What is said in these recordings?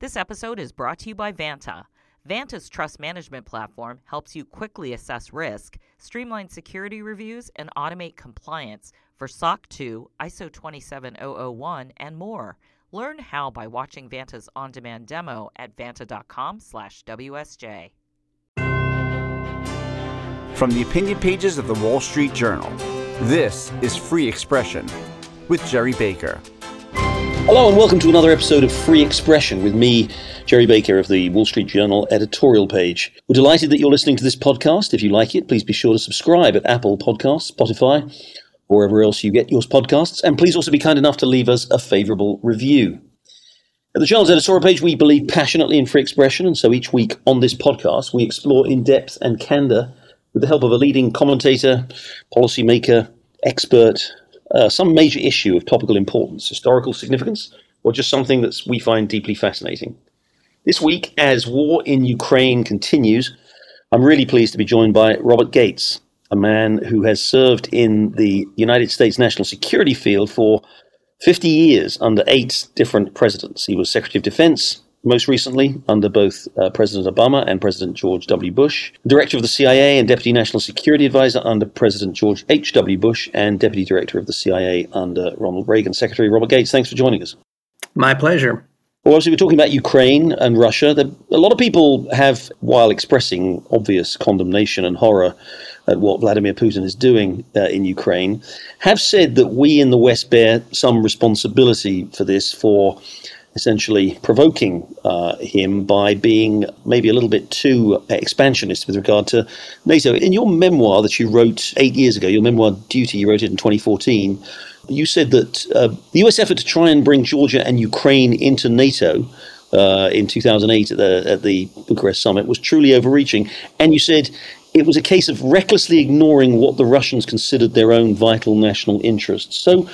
This episode is brought to you by Vanta. Vanta's trust management platform helps you quickly assess risk, streamline security reviews, and automate compliance for SOC 2, ISO 27001, and more. Learn how by watching Vanta's on-demand demo at vanta.com/wsj. From the opinion pages of the Wall Street Journal, this is Free Expression with Gerry Baker. Hello, and welcome to another episode of Free Expression with me, Gerry Baker of the Wall Street Journal editorial page. We're delighted that you're listening to this podcast. If you like it, please be sure to subscribe at Apple Podcasts, Spotify, or wherever else you get your podcasts. And please also be kind enough to leave us a favorable review. At the Journal's editorial page, we believe passionately in free expression, and so each week on this podcast, we explore in depth and candor with the help of a leading commentator, policymaker, expert, uh, some major issue of topical importance, historical significance, or just something that we find deeply fascinating. This week, as war in Ukraine continues, I'm really pleased to be joined by Robert Gates, a man who has served in the United States national security field for 50 years under eight different presidents. He was Secretary of Defense, most recently under both uh, President Obama and President George W. Bush, Director of the CIA and Deputy National Security Advisor under President George H.W. Bush, and Deputy Director of the CIA under Ronald Reagan. Secretary Robert Gates, thanks for joining us. My pleasure. Well, obviously, we're talking about Ukraine and Russia. A lot of people have, while expressing obvious condemnation and horror at what Vladimir Putin is doing uh, in Ukraine, have said that we in the West bear some responsibility for this, for essentially provoking uh, him by being maybe a little bit too expansionist with regard to NATO. In your memoir that you wrote eight years ago, your memoir Duty, you wrote it in 2014, you said that uh, the US effort to try and bring Georgia and Ukraine into NATO. Uh, in 2008 at the, at the Bucharest summit was truly overreaching. And you said it was a case of recklessly ignoring what the Russians considered their own vital national interests. So,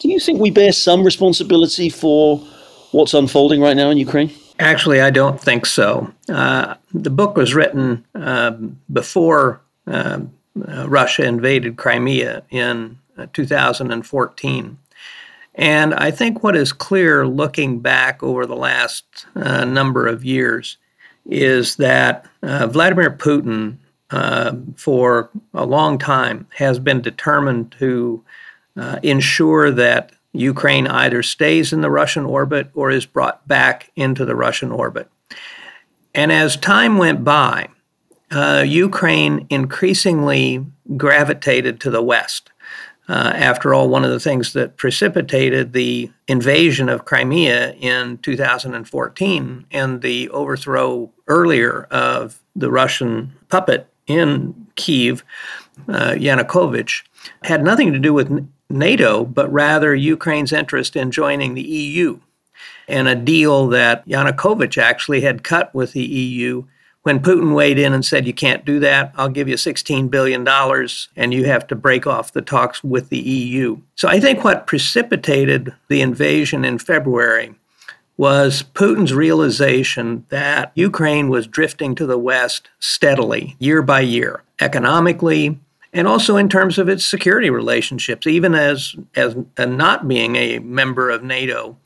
do you think we bear some responsibility for what's unfolding right now in Ukraine? Actually, I don't think so. Uh, the book was written uh, before uh, Russia invaded Crimea in uh, 2014. And I think what is clear looking back over the last uh, number of years is that uh, Vladimir Putin, for a long time, has been determined to ensure that Ukraine either stays in the Russian orbit or is brought back into the Russian orbit. And as time went by, uh, Ukraine increasingly gravitated to the West. Uh, after all, one of the things that precipitated the invasion of Crimea in 2014 and the overthrow earlier of the Russian puppet in Kiev, uh, Yanukovych, had nothing to do with NATO, but rather Ukraine's interest in joining the EU, and a deal that Yanukovych actually had cut with the EU when Putin weighed in and said, You can't do that, I'll give you $16 billion and you have to break off the talks with the EU. So I think what precipitated the invasion in February was Putin's realization that Ukraine was drifting to the West steadily, year by year, economically, and also in terms of its security relationships, even as as not being a member of NATO.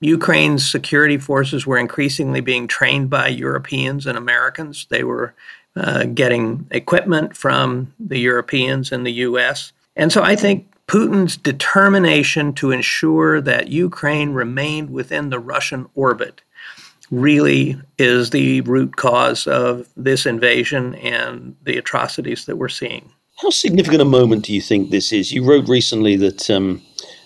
Ukraine's security forces were increasingly being trained by Europeans and Americans. They were uh, getting equipment from the Europeans and the U.S. And so I think Putin's determination to ensure that Ukraine remained within the Russian orbit really is the root cause of this invasion and the atrocities that we're seeing. How significant a moment do you think this is? You wrote recently that um,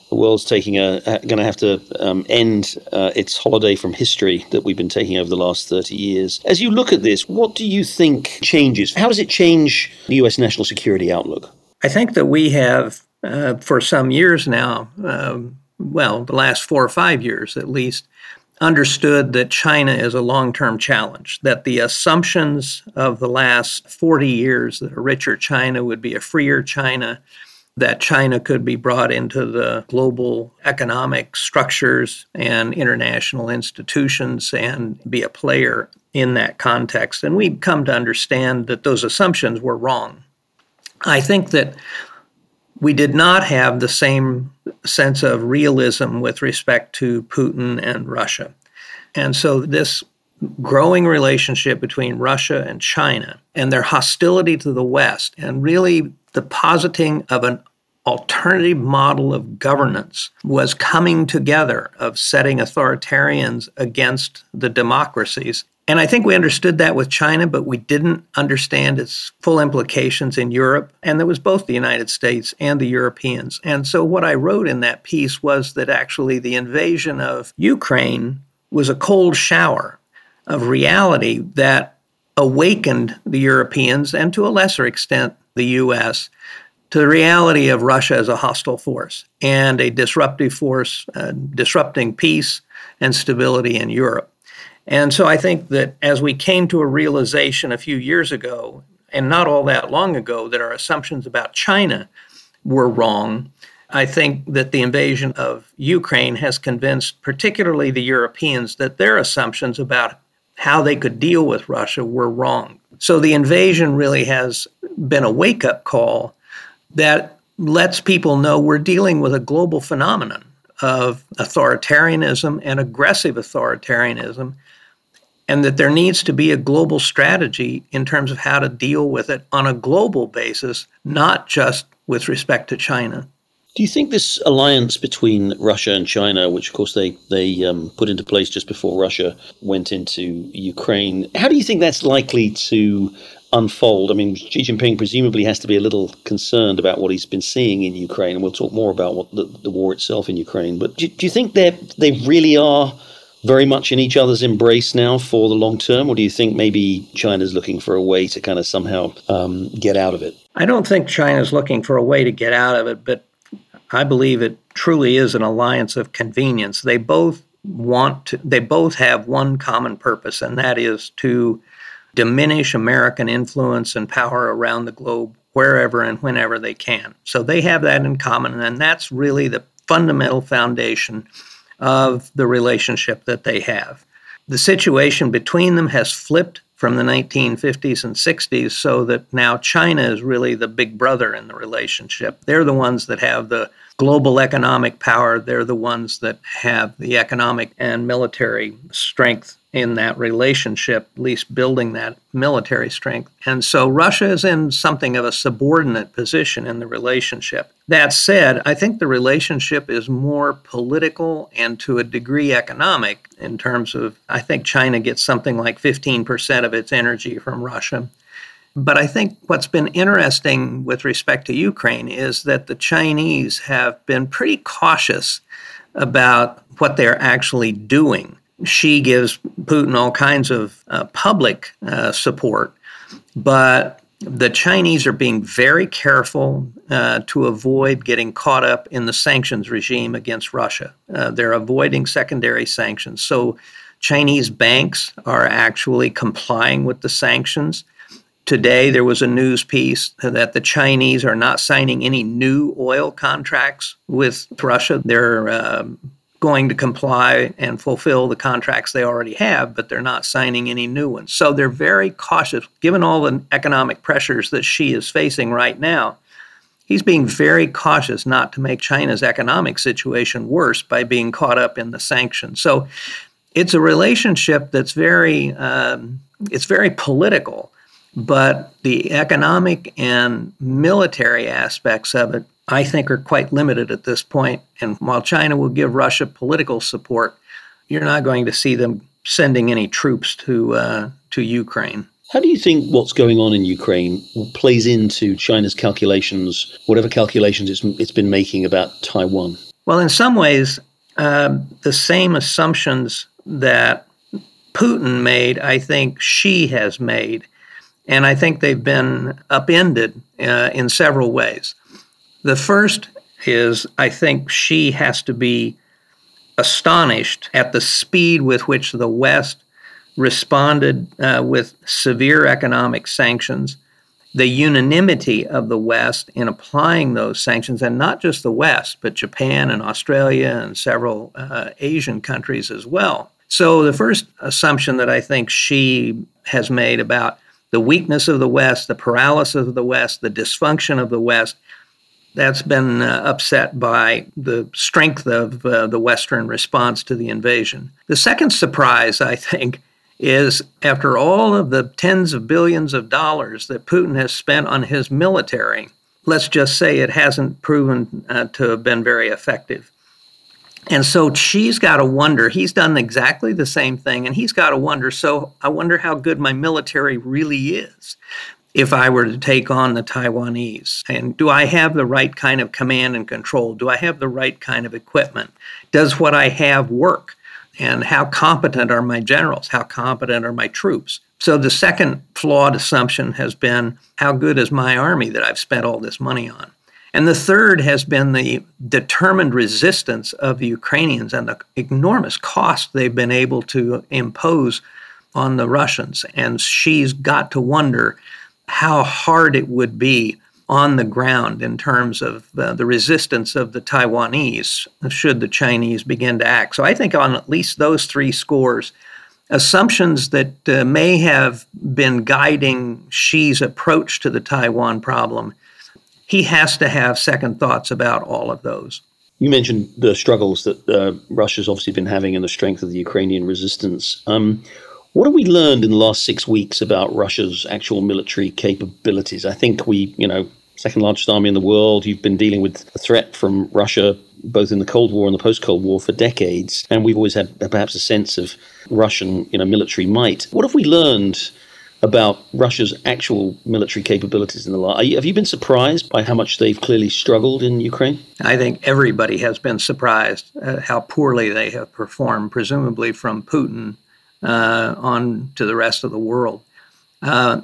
the world's taking a going to have to um, end uh, its holiday from history that we've been taking over the last 30 years. As you look at this, what do you think changes? How does it change the U.S. national security outlook? I think that we have, uh, for some years now, um, well, the last four or five years at least, understood that China is a long term challenge, that the assumptions of the last 40 years that a richer China would be a freer China, that China could be brought into the global economic structures and international institutions and be a player in that context. And we've come to understand that those assumptions were wrong. I think that we did not have the same sense of realism with respect to Putin and Russia. And so this growing relationship between Russia and China and their hostility to the West and really the positing of an alternative model of governance was coming together of setting authoritarians against the democracies. And I think we understood that with China, but we didn't understand its full implications in Europe. And there was both the United States and the Europeans. And so what I wrote in that piece was that actually the invasion of Ukraine was a cold shower of reality that awakened the Europeans and to a lesser extent the US to the reality of Russia as a hostile force and a disruptive force, uh, disrupting peace and stability in Europe. And so I think that as we came to a realization a few years ago, and not all that long ago, that our assumptions about China were wrong, I think that the invasion of Ukraine has convinced particularly the Europeans that their assumptions about how they could deal with Russia were wrong. So the invasion really has been a wake up call that lets people know we're dealing with a global phenomenon of authoritarianism and aggressive authoritarianism, and that there needs to be a global strategy in terms of how to deal with it on a global basis, not just with respect to China. Do you think this alliance between Russia and China, which of course they they um, put into place just before Russia went into Ukraine, how do you think that's likely to unfold? I mean, Xi Jinping presumably has to be a little concerned about what he's been seeing in Ukraine, and we'll talk more about what the, the war itself in Ukraine. But do, do you think they they really are? very much in each other's embrace now for the long term, or do you think maybe China's looking for a way to kind of somehow um, get out of it? I don't think China's looking for a way to get out of it, but I believe it truly is an alliance of convenience. They both want to, they both have one common purpose, and that is to diminish American influence and power around the globe wherever and whenever they can. So they have that in common, and that's really the fundamental foundation of the relationship that they have. The situation between them has flipped from the 1950s and 60s so that now China is really the big brother in the relationship. They're the ones that have the global economic power, they're the ones that have the economic and military strength in that relationship, at least building that military strength. And so Russia is in something of a subordinate position in the relationship. That said, I think the relationship is more political and to a degree economic in terms of, I think China gets something like 15% of its energy from Russia. But I think what's been interesting with respect to Ukraine is that the Chinese have been pretty cautious about what they're actually doing Xi gives Putin all kinds of uh, public uh, support, but the Chinese are being very careful uh, to avoid getting caught up in the sanctions regime against Russia. Uh, they're avoiding secondary sanctions. So, Chinese banks are actually complying with the sanctions. Today, there was a news piece that the Chinese are not signing any new oil contracts with Russia. They're um, going to comply and fulfill the contracts they already have, but they're not signing any new ones. So they're very cautious, given all the economic pressures that Xi is facing right now. He's being very cautious not to make China's economic situation worse by being caught up in the sanctions. So it's a relationship that's very um, it's very political, but the economic and military aspects of it I think are quite limited at this point. And while China will give Russia political support, you're not going to see them sending any troops to uh, to Ukraine. How do you think what's going on in Ukraine plays into China's calculations, whatever calculations it's, it's been making about Taiwan? Well, in some ways, uh, the same assumptions that Putin made, I think Xi has made. And I think they've been upended uh, in several ways. The first is I think Xi has to be astonished at the speed with which the West responded uh, with severe economic sanctions, the unanimity of the West in applying those sanctions, and not just the West, but Japan and Australia and several uh, Asian countries as well. So, the first assumption that I think Xi has made about the weakness of the West, the paralysis of the West, the dysfunction of the West That's been uh, upset by the strength of uh, the Western response to the invasion. The second surprise, I think, is after all of the tens of billions of dollars that Putin has spent on his military, let's just say it hasn't proven uh, to have been very effective. And so Xi's got to wonder, he's done exactly the same thing, and he's got to wonder, so I wonder how good my military really is if I were to take on the Taiwanese. And do I have the right kind of command and control? Do I have the right kind of equipment? Does what I have work? And how competent are my generals? How competent are my troops? So the second flawed assumption has been how good is my army that I've spent all this money on? And the third has been the determined resistance of the Ukrainians and the enormous cost they've been able to impose on the Russians. And Xi's got to wonder how hard it would be on the ground in terms of uh, the resistance of the Taiwanese should the Chinese begin to act. So I think on at least those three scores, assumptions that uh, may have been guiding Xi's approach to the Taiwan problem he has to have second thoughts about all of those. You mentioned the struggles that uh, Russia's obviously been having and the strength of the Ukrainian resistance. Um, what have we learned in the last six weeks about Russia's actual military capabilities? I think we, you know, second largest army in the world. You've been dealing with a threat from Russia both in the Cold War and the post-Cold War for decades, and we've always had perhaps a sense of Russian, you know, military might. What have we learned about Russia's actual military capabilities in the last. Have you been surprised by how much they've clearly struggled in Ukraine? I think everybody has been surprised at how poorly they have performed, presumably from Putin uh, on to the rest of the world. Uh,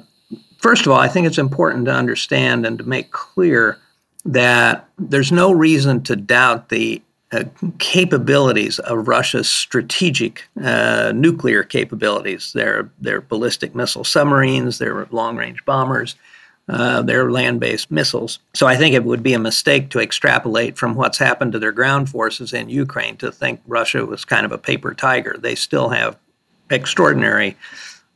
first of all, I think it's important to understand and to make clear that there's no reason to doubt the uh, capabilities of Russia's strategic uh, nuclear capabilities. Their their ballistic missile submarines, their long range bombers, uh, their land based missiles. So I think it would be a mistake to extrapolate from what's happened to their ground forces in Ukraine to think Russia was kind of a paper tiger. They still have extraordinary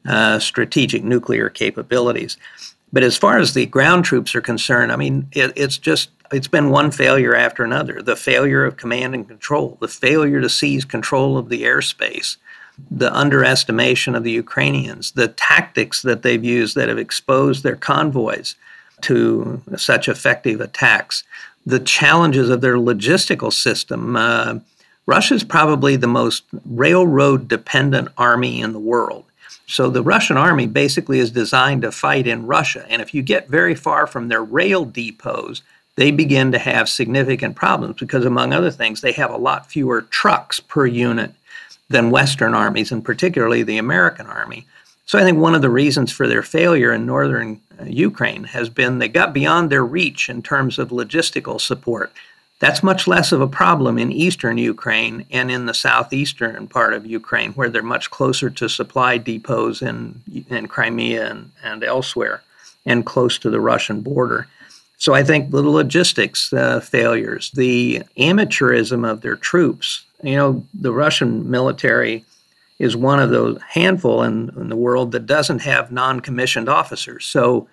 uh, strategic nuclear capabilities. But as far as the ground troops are concerned, I mean, it, it's just it's been one failure after another. The failure of command and control, the failure to seize control of the airspace, the underestimation of the Ukrainians, the tactics that they've used that have exposed their convoys to such effective attacks, the challenges of their logistical system. Uh, Russia is probably the most railroad dependent army in the world. So the Russian army basically is designed to fight in Russia. And if you get very far from their rail depots, they begin to have significant problems because, among other things, they have a lot fewer trucks per unit than Western armies, and particularly the American army. So I think one of the reasons for their failure in northern uh, Ukraine has been they got beyond their reach in terms of logistical support. That's much less of a problem in eastern Ukraine and in the southeastern part of Ukraine, where they're much closer to supply depots in, in Crimea and, and elsewhere and close to the Russian border. So I think the logistics uh, failures, the amateurism of their troops. You know, the Russian military is one of those handful in, in the world that doesn't have non-commissioned officers. So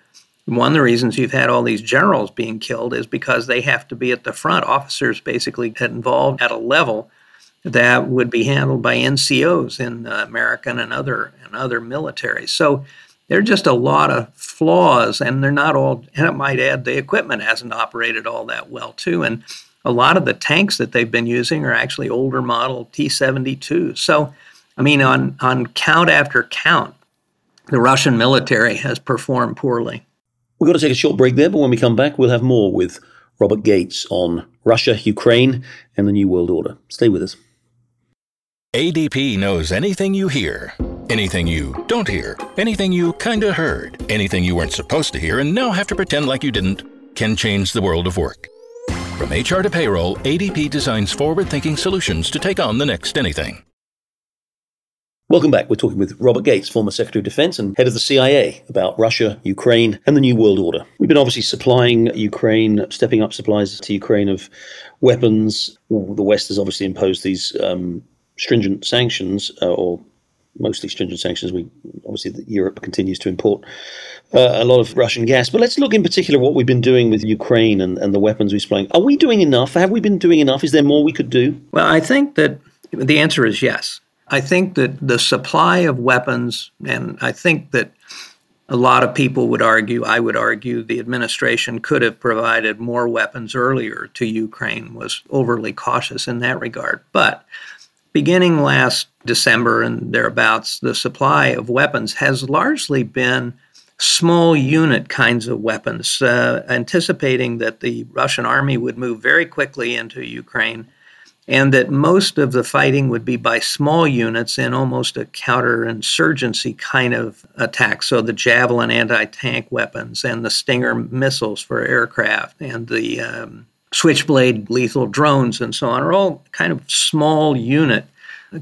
one of the reasons you've had all these generals being killed is because they have to be at the front. Officers basically get involved at a level that would be handled by NCOs in American and other and other militaries. So there are just a lot of flaws, and they're not all. And I might add, the equipment hasn't operated all that well too, and a lot of the tanks that they've been using are actually older model T-72. So, I mean, on on count after count, the Russian military has performed poorly. We've got to take a short break there, but when we come back, we'll have more with Robert Gates on Russia, Ukraine, and the New World Order. Stay with us. ADP knows anything you hear, anything you don't hear, anything you kinda heard, anything you weren't supposed to hear and now have to pretend like you didn't, can change the world of work. From HR to payroll, ADP designs forward thinking solutions to take on the next anything. Welcome back. We're talking with Robert Gates, former Secretary of Defense and head of the CIA, about Russia, Ukraine, and the New World Order. We've been obviously supplying Ukraine, stepping up supplies to Ukraine of weapons. The West has obviously imposed these um, stringent sanctions, uh, or mostly stringent sanctions. We obviously Europe continues to import uh, a lot of Russian gas. But let's look in particular what we've been doing with Ukraine and, and the weapons we're supplying. Are we doing enough? Have we been doing enough? Is there more we could do? Well, I think that the answer is yes. I think that the supply of weapons, and I think that a lot of people would argue, I would argue, the administration could have provided more weapons earlier to Ukraine, was overly cautious in that regard. But beginning last December and thereabouts, the supply of weapons has largely been small unit kinds of weapons, uh, anticipating that the Russian army would move very quickly into Ukraine and that most of the fighting would be by small units in almost a counterinsurgency kind of attack. So the Javelin anti tank weapons and the Stinger missiles for aircraft and the um, Switchblade lethal drones and so on are all kind of small unit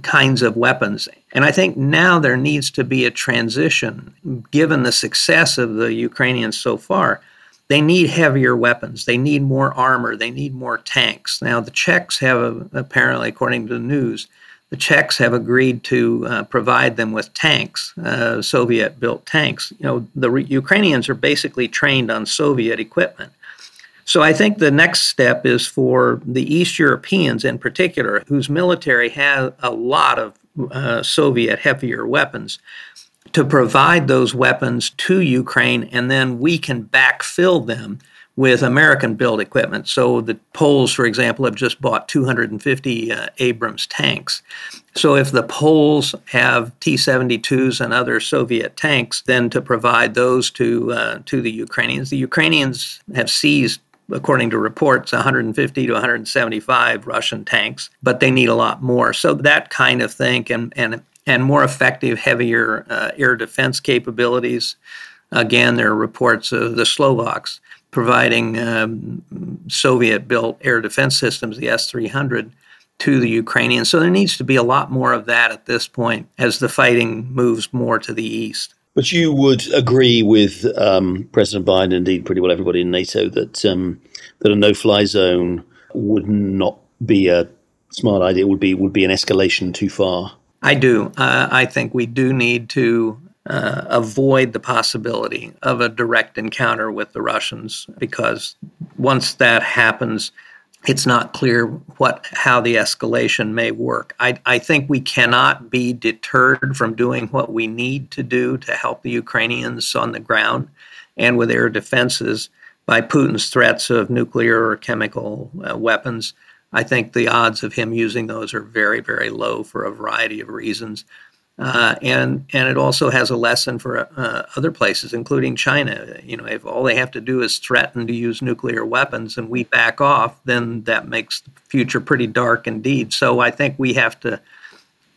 kinds of weapons. And I think now there needs to be a transition, given the success of the Ukrainians so far they need heavier weapons. They need more armor. They need more tanks. Now, the Czechs have, apparently, according to the news, the Czechs have agreed to uh, provide them with tanks, uh, Soviet built tanks. You know, the re- Ukrainians are basically trained on Soviet equipment. So I think the next step is for the East Europeans in particular, whose military has a lot of uh, Soviet heavier weapons, to provide those weapons to Ukraine, and then we can backfill them with American built equipment. So the Poles, for example, have just bought 250 uh, Abrams tanks. So if the Poles have T-72s and other Soviet tanks, then to provide those to uh, to the Ukrainians, the Ukrainians have seized. According to reports, 150 to 175 Russian tanks, but they need a lot more. So that kind of thing, and, and and more effective, heavier uh, air defense capabilities. Again, there are reports of the Slovaks providing um, Soviet built air defense systems, the S 300, to the Ukrainians. So there needs to be a lot more of that at this point as the fighting moves more to the east. But you would agree with um, President Biden, indeed, pretty well everybody in NATO, that um, that a no-fly zone would not be a smart idea. It would be would be an escalation too far. I do. Uh, I think we do need to uh, avoid the possibility of a direct encounter with the Russians because once that happens, it's not clear what how the escalation may work. I, I think we cannot be deterred from doing what we need to do to help the Ukrainians on the ground and with air defenses by Putin's threats of nuclear or chemical uh, weapons. I think the odds of him using those are very, very low for a variety of reasons. Uh, and and it also has a lesson for uh, other places, including China. You know, if all they have to do is threaten to use nuclear weapons and we back off, then that makes the future pretty dark indeed. So I think we have to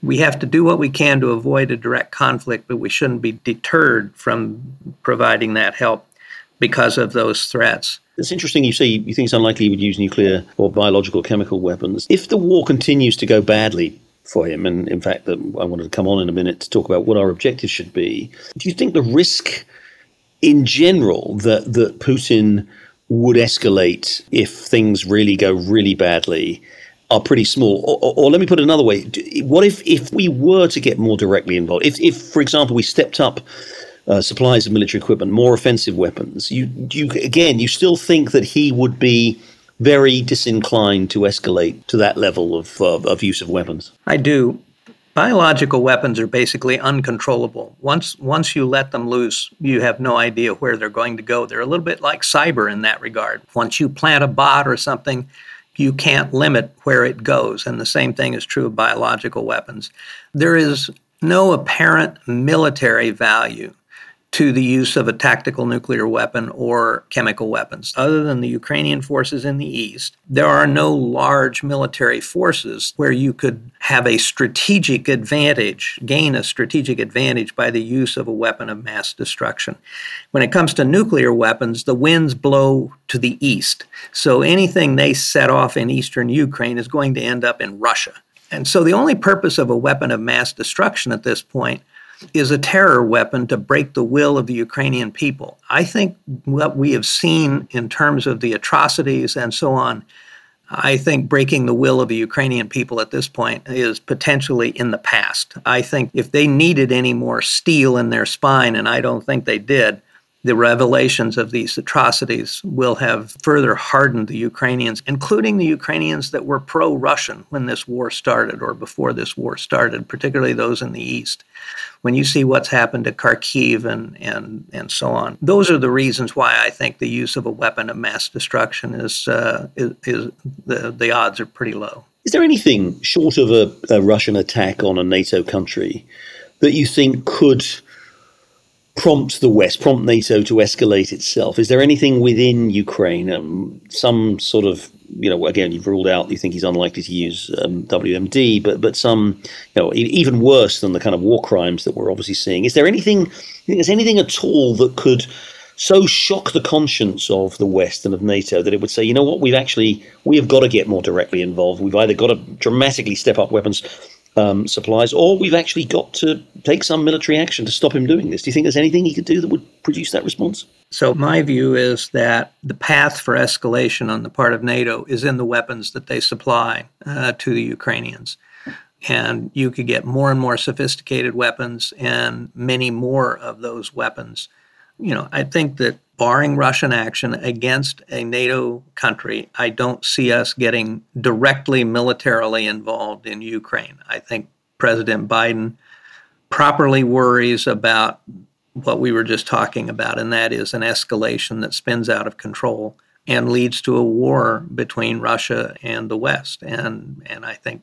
we have to do what we can to avoid a direct conflict, but we shouldn't be deterred from providing that help because of those threats. It's interesting you say you think it's unlikely he would use nuclear or biological chemical weapons. If the war continues to go badly for him, and in fact, I wanted to come on in a minute to talk about what our objectives should be, do you think the risk in general that, that Putin would escalate if things really go really badly are pretty small. Or, or, or, let me put it another way: What if if we were to get more directly involved? If, if for example, we stepped up uh, supplies of military equipment, more offensive weapons. You, you again, you still think that he would be very disinclined to escalate to that level of, uh, of use of weapons. I do. Biological weapons are basically uncontrollable. Once once you let them loose, you have no idea where they're going to go. They're a little bit like cyber in that regard. Once you plant a bot or something, you can't limit where it goes. And the same thing is true of biological weapons. There is no apparent military value to the use of a tactical nuclear weapon or chemical weapons. Other than the Ukrainian forces in the east, there are no large military forces where you could have a strategic advantage, gain a strategic advantage by the use of a weapon of mass destruction. When it comes to nuclear weapons, the winds blow to the east. So anything they set off in eastern Ukraine is going to end up in Russia. And so the only purpose of a weapon of mass destruction at this point is a terror weapon to break the will of the Ukrainian people. I think what we have seen in terms of the atrocities and so on I think breaking the will of the Ukrainian people at this point is potentially in the past. I think if they needed any more steel in their spine, and I don't think they did, the revelations of these atrocities will have further hardened the Ukrainians, including the Ukrainians that were pro Russian when this war started or before this war started, particularly those in the East. When you see what's happened to Kharkiv and, and, and so on, those are the reasons why I think the use of a weapon of mass destruction is, uh, is, is the, the odds are pretty low. Is there anything short of a, a Russian attack on a NATO country that you think could prompt the West, prompt NATO to escalate itself? Is there anything within Ukraine, um, some sort of, you know, again, you've ruled out, you think he's unlikely to use um, WMD, but but some, you know, even worse than the kind of war crimes that we're obviously seeing. Is there anything, there's anything at all that could so shock the conscience of the West and of NATO that it would say, you know what, we've actually, we have got to get more directly involved. We've either got to dramatically step up weapons um, supplies, or we've actually got to take some military action to stop him doing this. Do you think there's anything he could do that would produce that response? So, my view is that the path for escalation on the part of NATO is in the weapons that they supply uh, to the Ukrainians. And you could get more and more sophisticated weapons and many more of those weapons. You know, I think that barring Russian action against a NATO country, I don't see us getting directly militarily involved in Ukraine. I think President Biden properly worries about what we were just talking about, and that is an escalation that spins out of control and leads to a war between Russia and the West. And and I think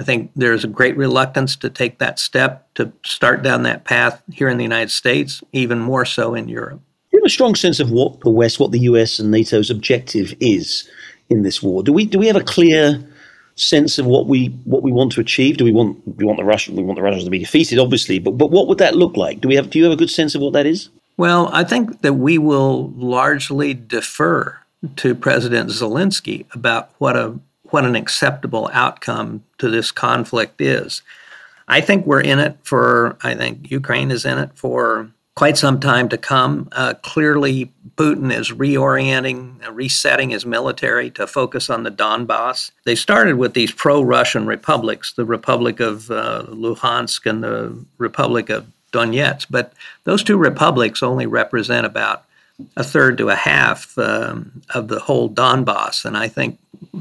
I think there's a great reluctance to take that step to start down that path here in the United States, even more so in Europe Do you have a strong sense of what the West, what the US and NATO's objective is in this war. Do we do we have a clear sense of what we what we want to achieve? Do we want we want the Russian we want the Russians to be defeated, obviously, but but what would that look like? Do we have do you have a good sense of what that is? Well, I think that we will largely defer to President Zelensky about what a what an acceptable outcome to this conflict is. I think we're in it for I think Ukraine is in it for quite some time to come. Uh, clearly, Putin is reorienting, uh, resetting his military to focus on the Donbass. They started with these pro Russian republics, the Republic of uh, Luhansk and the Republic of Donetsk, but those two republics only represent about a third to a half um, of the whole Donbass. And I think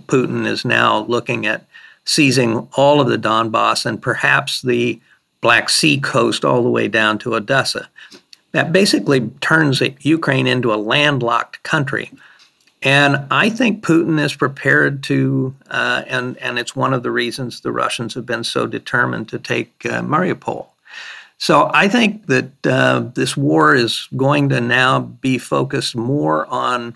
Putin is now looking at seizing all of the Donbass and perhaps the Black Sea coast all the way down to Odessa that basically turns Ukraine into a landlocked country. And I think Putin is prepared to, uh, and, and it's one of the reasons the Russians have been so determined to take uh, Mariupol. So I think that uh, this war is going to now be focused more on,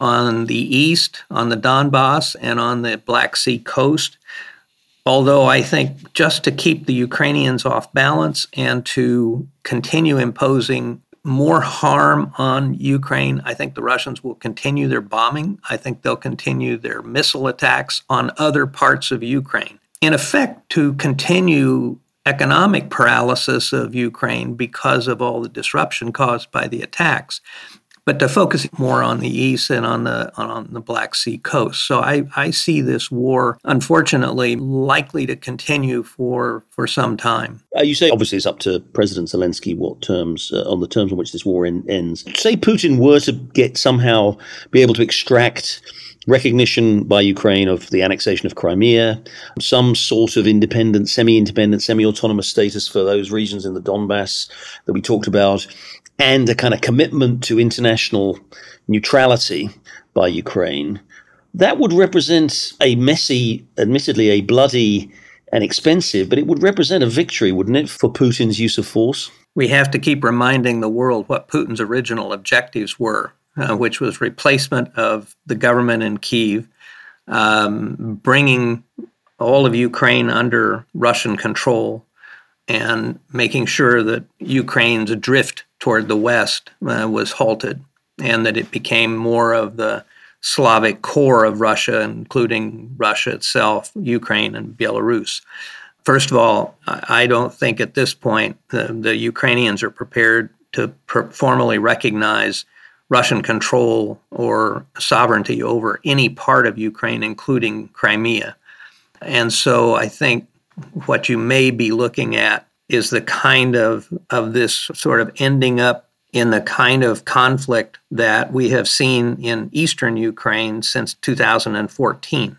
on the east, on the Donbass, and on the Black Sea coast. Although I think just to keep the Ukrainians off balance and to continue imposing more harm on Ukraine, I think the Russians will continue their bombing. I think they'll continue their missile attacks on other parts of Ukraine. In effect, to continue economic paralysis of Ukraine because of all the disruption caused by the attacks but to focus more on the east and on the on the Black Sea coast. So I, I see this war, unfortunately, likely to continue for for some time. Uh, you say obviously it's up to President Zelensky what terms uh, on the terms on which this war in, ends. Say Putin were to get somehow be able to extract recognition by Ukraine of the annexation of Crimea, some sort of independent, semi independent, semi autonomous status for those regions in the Donbass that we talked about, and a kind of commitment to international neutrality by Ukraine, that would represent a messy, admittedly a bloody and expensive, but it would represent a victory, wouldn't it, for Putin's use of force? We have to keep reminding the world what Putin's original objectives were, uh, which was replacement of the government in Kiev, um, bringing all of Ukraine under Russian control, and making sure that Ukraine's drift toward the west uh, was halted and that it became more of the Slavic core of Russia, including Russia itself, Ukraine, and Belarus. First of all, I don't think at this point the, the Ukrainians are prepared to formally recognize Russian control or sovereignty over any part of Ukraine, including Crimea. And so I think what you may be looking at is the kind of, of this sort of ending up in the kind of conflict that we have seen in eastern Ukraine since 2014,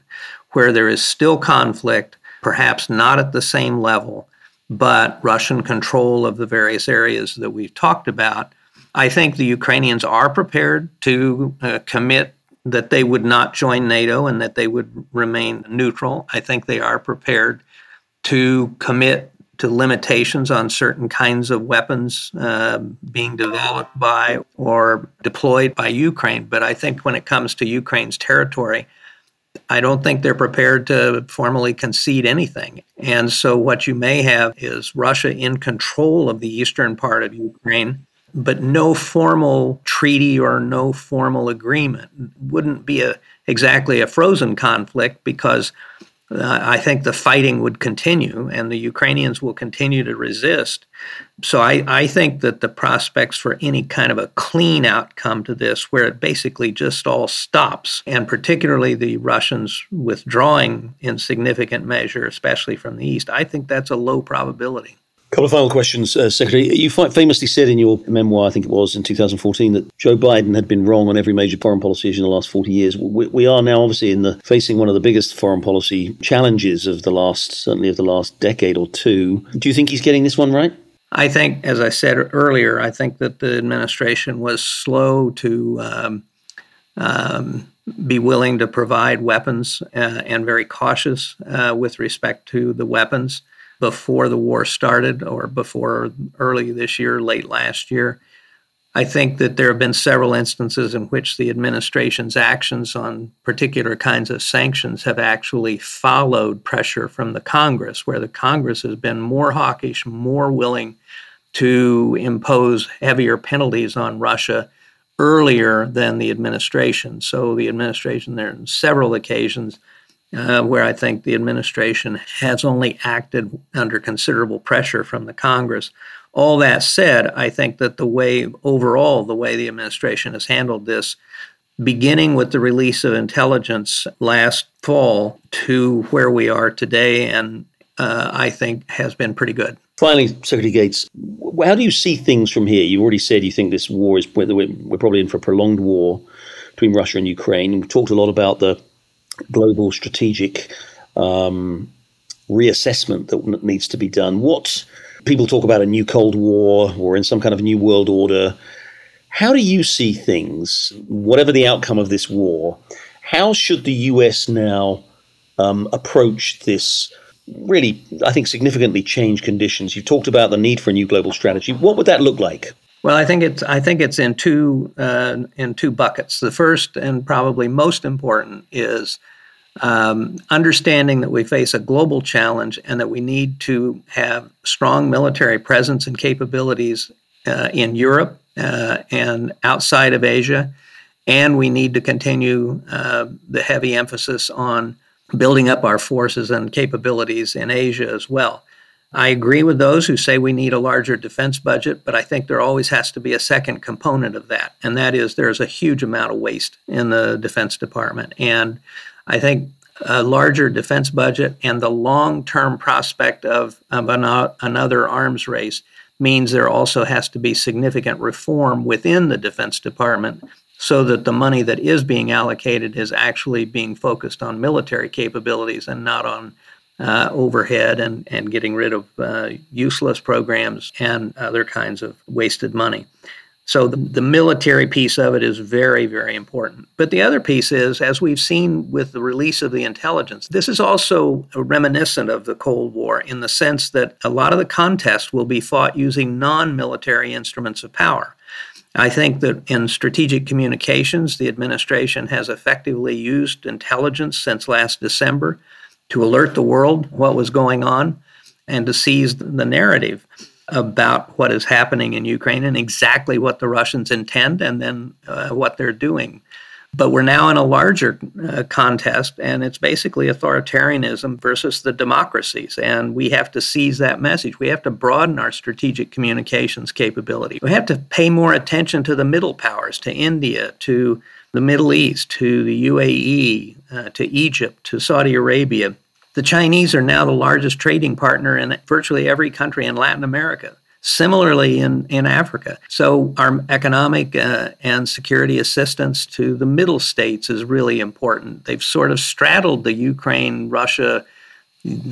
where there is still conflict, perhaps not at the same level, but Russian control of the various areas that we've talked about. I think the Ukrainians are prepared to uh, commit that they would not join NATO and that they would remain neutral. I think they are prepared to commit to limitations on certain kinds of weapons uh, being developed by or deployed by Ukraine. But I think when it comes to Ukraine's territory, I don't think they're prepared to formally concede anything. And so what you may have is Russia in control of the eastern part of Ukraine, but no formal treaty or no formal agreement. Wouldn't be a exactly a frozen conflict because I think the fighting would continue and the Ukrainians will continue to resist. So I, I think that the prospects for any kind of a clean outcome to this, where it basically just all stops, and particularly the Russians withdrawing in significant measure, especially from the east, I think that's a low probability. Couple of final questions, uh, Secretary. You famously said in your memoir, I think it was in 2014, that Joe Biden had been wrong on every major foreign policy issue in the last 40 years. We, we, are now obviously in the facing one of the biggest foreign policy challenges of the last, certainly of the last decade or two. Do you think he's getting this one right? I think, as I said earlier, I think that the administration was slow to um, um, be willing to provide weapons uh, and very cautious uh, with respect to the weapons before the war started or before early this year, late last year. I think that there have been several instances in which the administration's actions on particular kinds of sanctions have actually followed pressure from the Congress, where the Congress has been more hawkish, more willing to impose heavier penalties on Russia earlier than the administration. So the administration, there are several occasions uh, where I think the administration has only acted under considerable pressure from the Congress. All that said, I think that the way overall, the way the administration has handled this, beginning with the release of intelligence last fall to where we are today, and uh, I think has been pretty good. Finally, Secretary Gates, how do you see things from here? You've already said you think this war is we're probably in for a prolonged war between Russia and Ukraine. We've talked a lot about the global strategic um, reassessment that needs to be done. What people talk about a new Cold War or in some kind of new world order. How do you see things, whatever the outcome of this war? How should the US now um, approach this? Really, I think significantly change conditions. You've talked about the need for a new global strategy. What would that look like? Well, I think it's I think it's in two uh, in two buckets. The first and probably most important is um, understanding that we face a global challenge and that we need to have strong military presence and capabilities uh, in Europe uh, and outside of Asia, and we need to continue uh, the heavy emphasis on building up our forces and capabilities in Asia as well. I agree with those who say we need a larger defense budget, but I think there always has to be a second component of that, and that is there's a huge amount of waste in the Defense Department. And I think a larger defense budget and the long term prospect of, of an, another arms race means there also has to be significant reform within the Defense Department so that the money that is being allocated is actually being focused on military capabilities and not on uh, overhead and, and getting rid of uh, useless programs and other kinds of wasted money. So the, the military piece of it is very, very important. But the other piece is, as we've seen with the release of the intelligence, this is also reminiscent of the Cold War in the sense that a lot of the contests will be fought using non military instruments of power. I think that in strategic communications, the administration has effectively used intelligence since last December to alert the world what was going on and to seize the narrative about what is happening in Ukraine and exactly what the Russians intend and then uh, what they're doing. But we're now in a larger uh, contest, and it's basically authoritarianism versus the democracies. And we have to seize that message. We have to broaden our strategic communications capability. We have to pay more attention to the middle powers, to India, to the Middle East, to the UAE, uh, to Egypt, to Saudi Arabia. The Chinese are now the largest trading partner in virtually every country in Latin America. Similarly, in, in Africa. So, our economic uh, and security assistance to the middle states is really important. They've sort of straddled the Ukraine Russia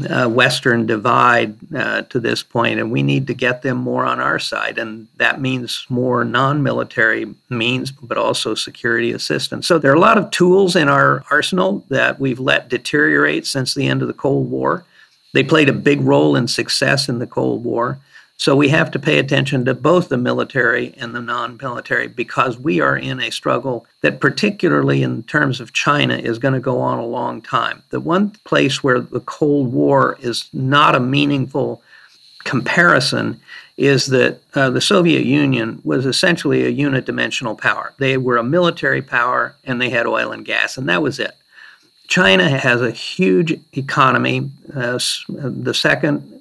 uh, Western divide uh, to this point, and we need to get them more on our side. And that means more non military means, but also security assistance. So there are a lot of tools in our arsenal that we've let deteriorate since the end of the Cold War. They played a big role in success in the Cold War. So we have to pay attention to both the military and the non military because we are in a struggle that, particularly in terms of China, is going to go on a long time. The one place where the Cold War is not a meaningful comparison is that uh, the Soviet Union was essentially a unidimensional power. They were a military power and they had oil and gas, and that was it. China has a huge economy, uh, the second uh,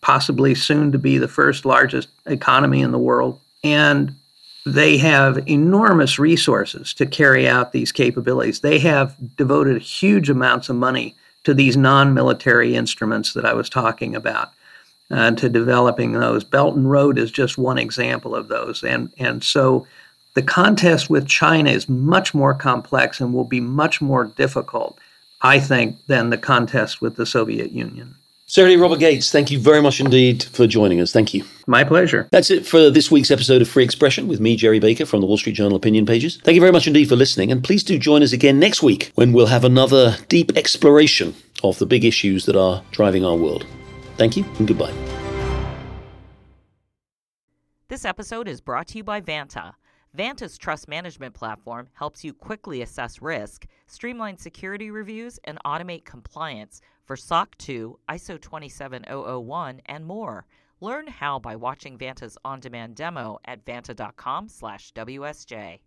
possibly soon to be the first largest economy in the world. And they have enormous resources to carry out these capabilities. They have devoted huge amounts of money to these non military instruments that I was talking about, uh, to developing those. Belt and Road is just one example of those. And, and so the contest with China is much more complex and will be much more difficult, I think, than the contest with the Soviet Union. Secretary Robert Gates, thank you very much indeed for joining us. Thank you. My pleasure. That's it for this week's episode of Free Expression with me, Gerry Baker, from the Wall Street Journal opinion pages. Thank you very much indeed for listening, and please do join us again next week when we'll have another deep exploration of the big issues that are driving our world. Thank you, and goodbye. This episode is brought to you by Vanta. Vanta's trust management platform helps you quickly assess risk, streamline security reviews, and automate compliance for SOC 2, ISO 27001, and more. Learn how by watching Vanta's on-demand demo at vanta.com/wsj.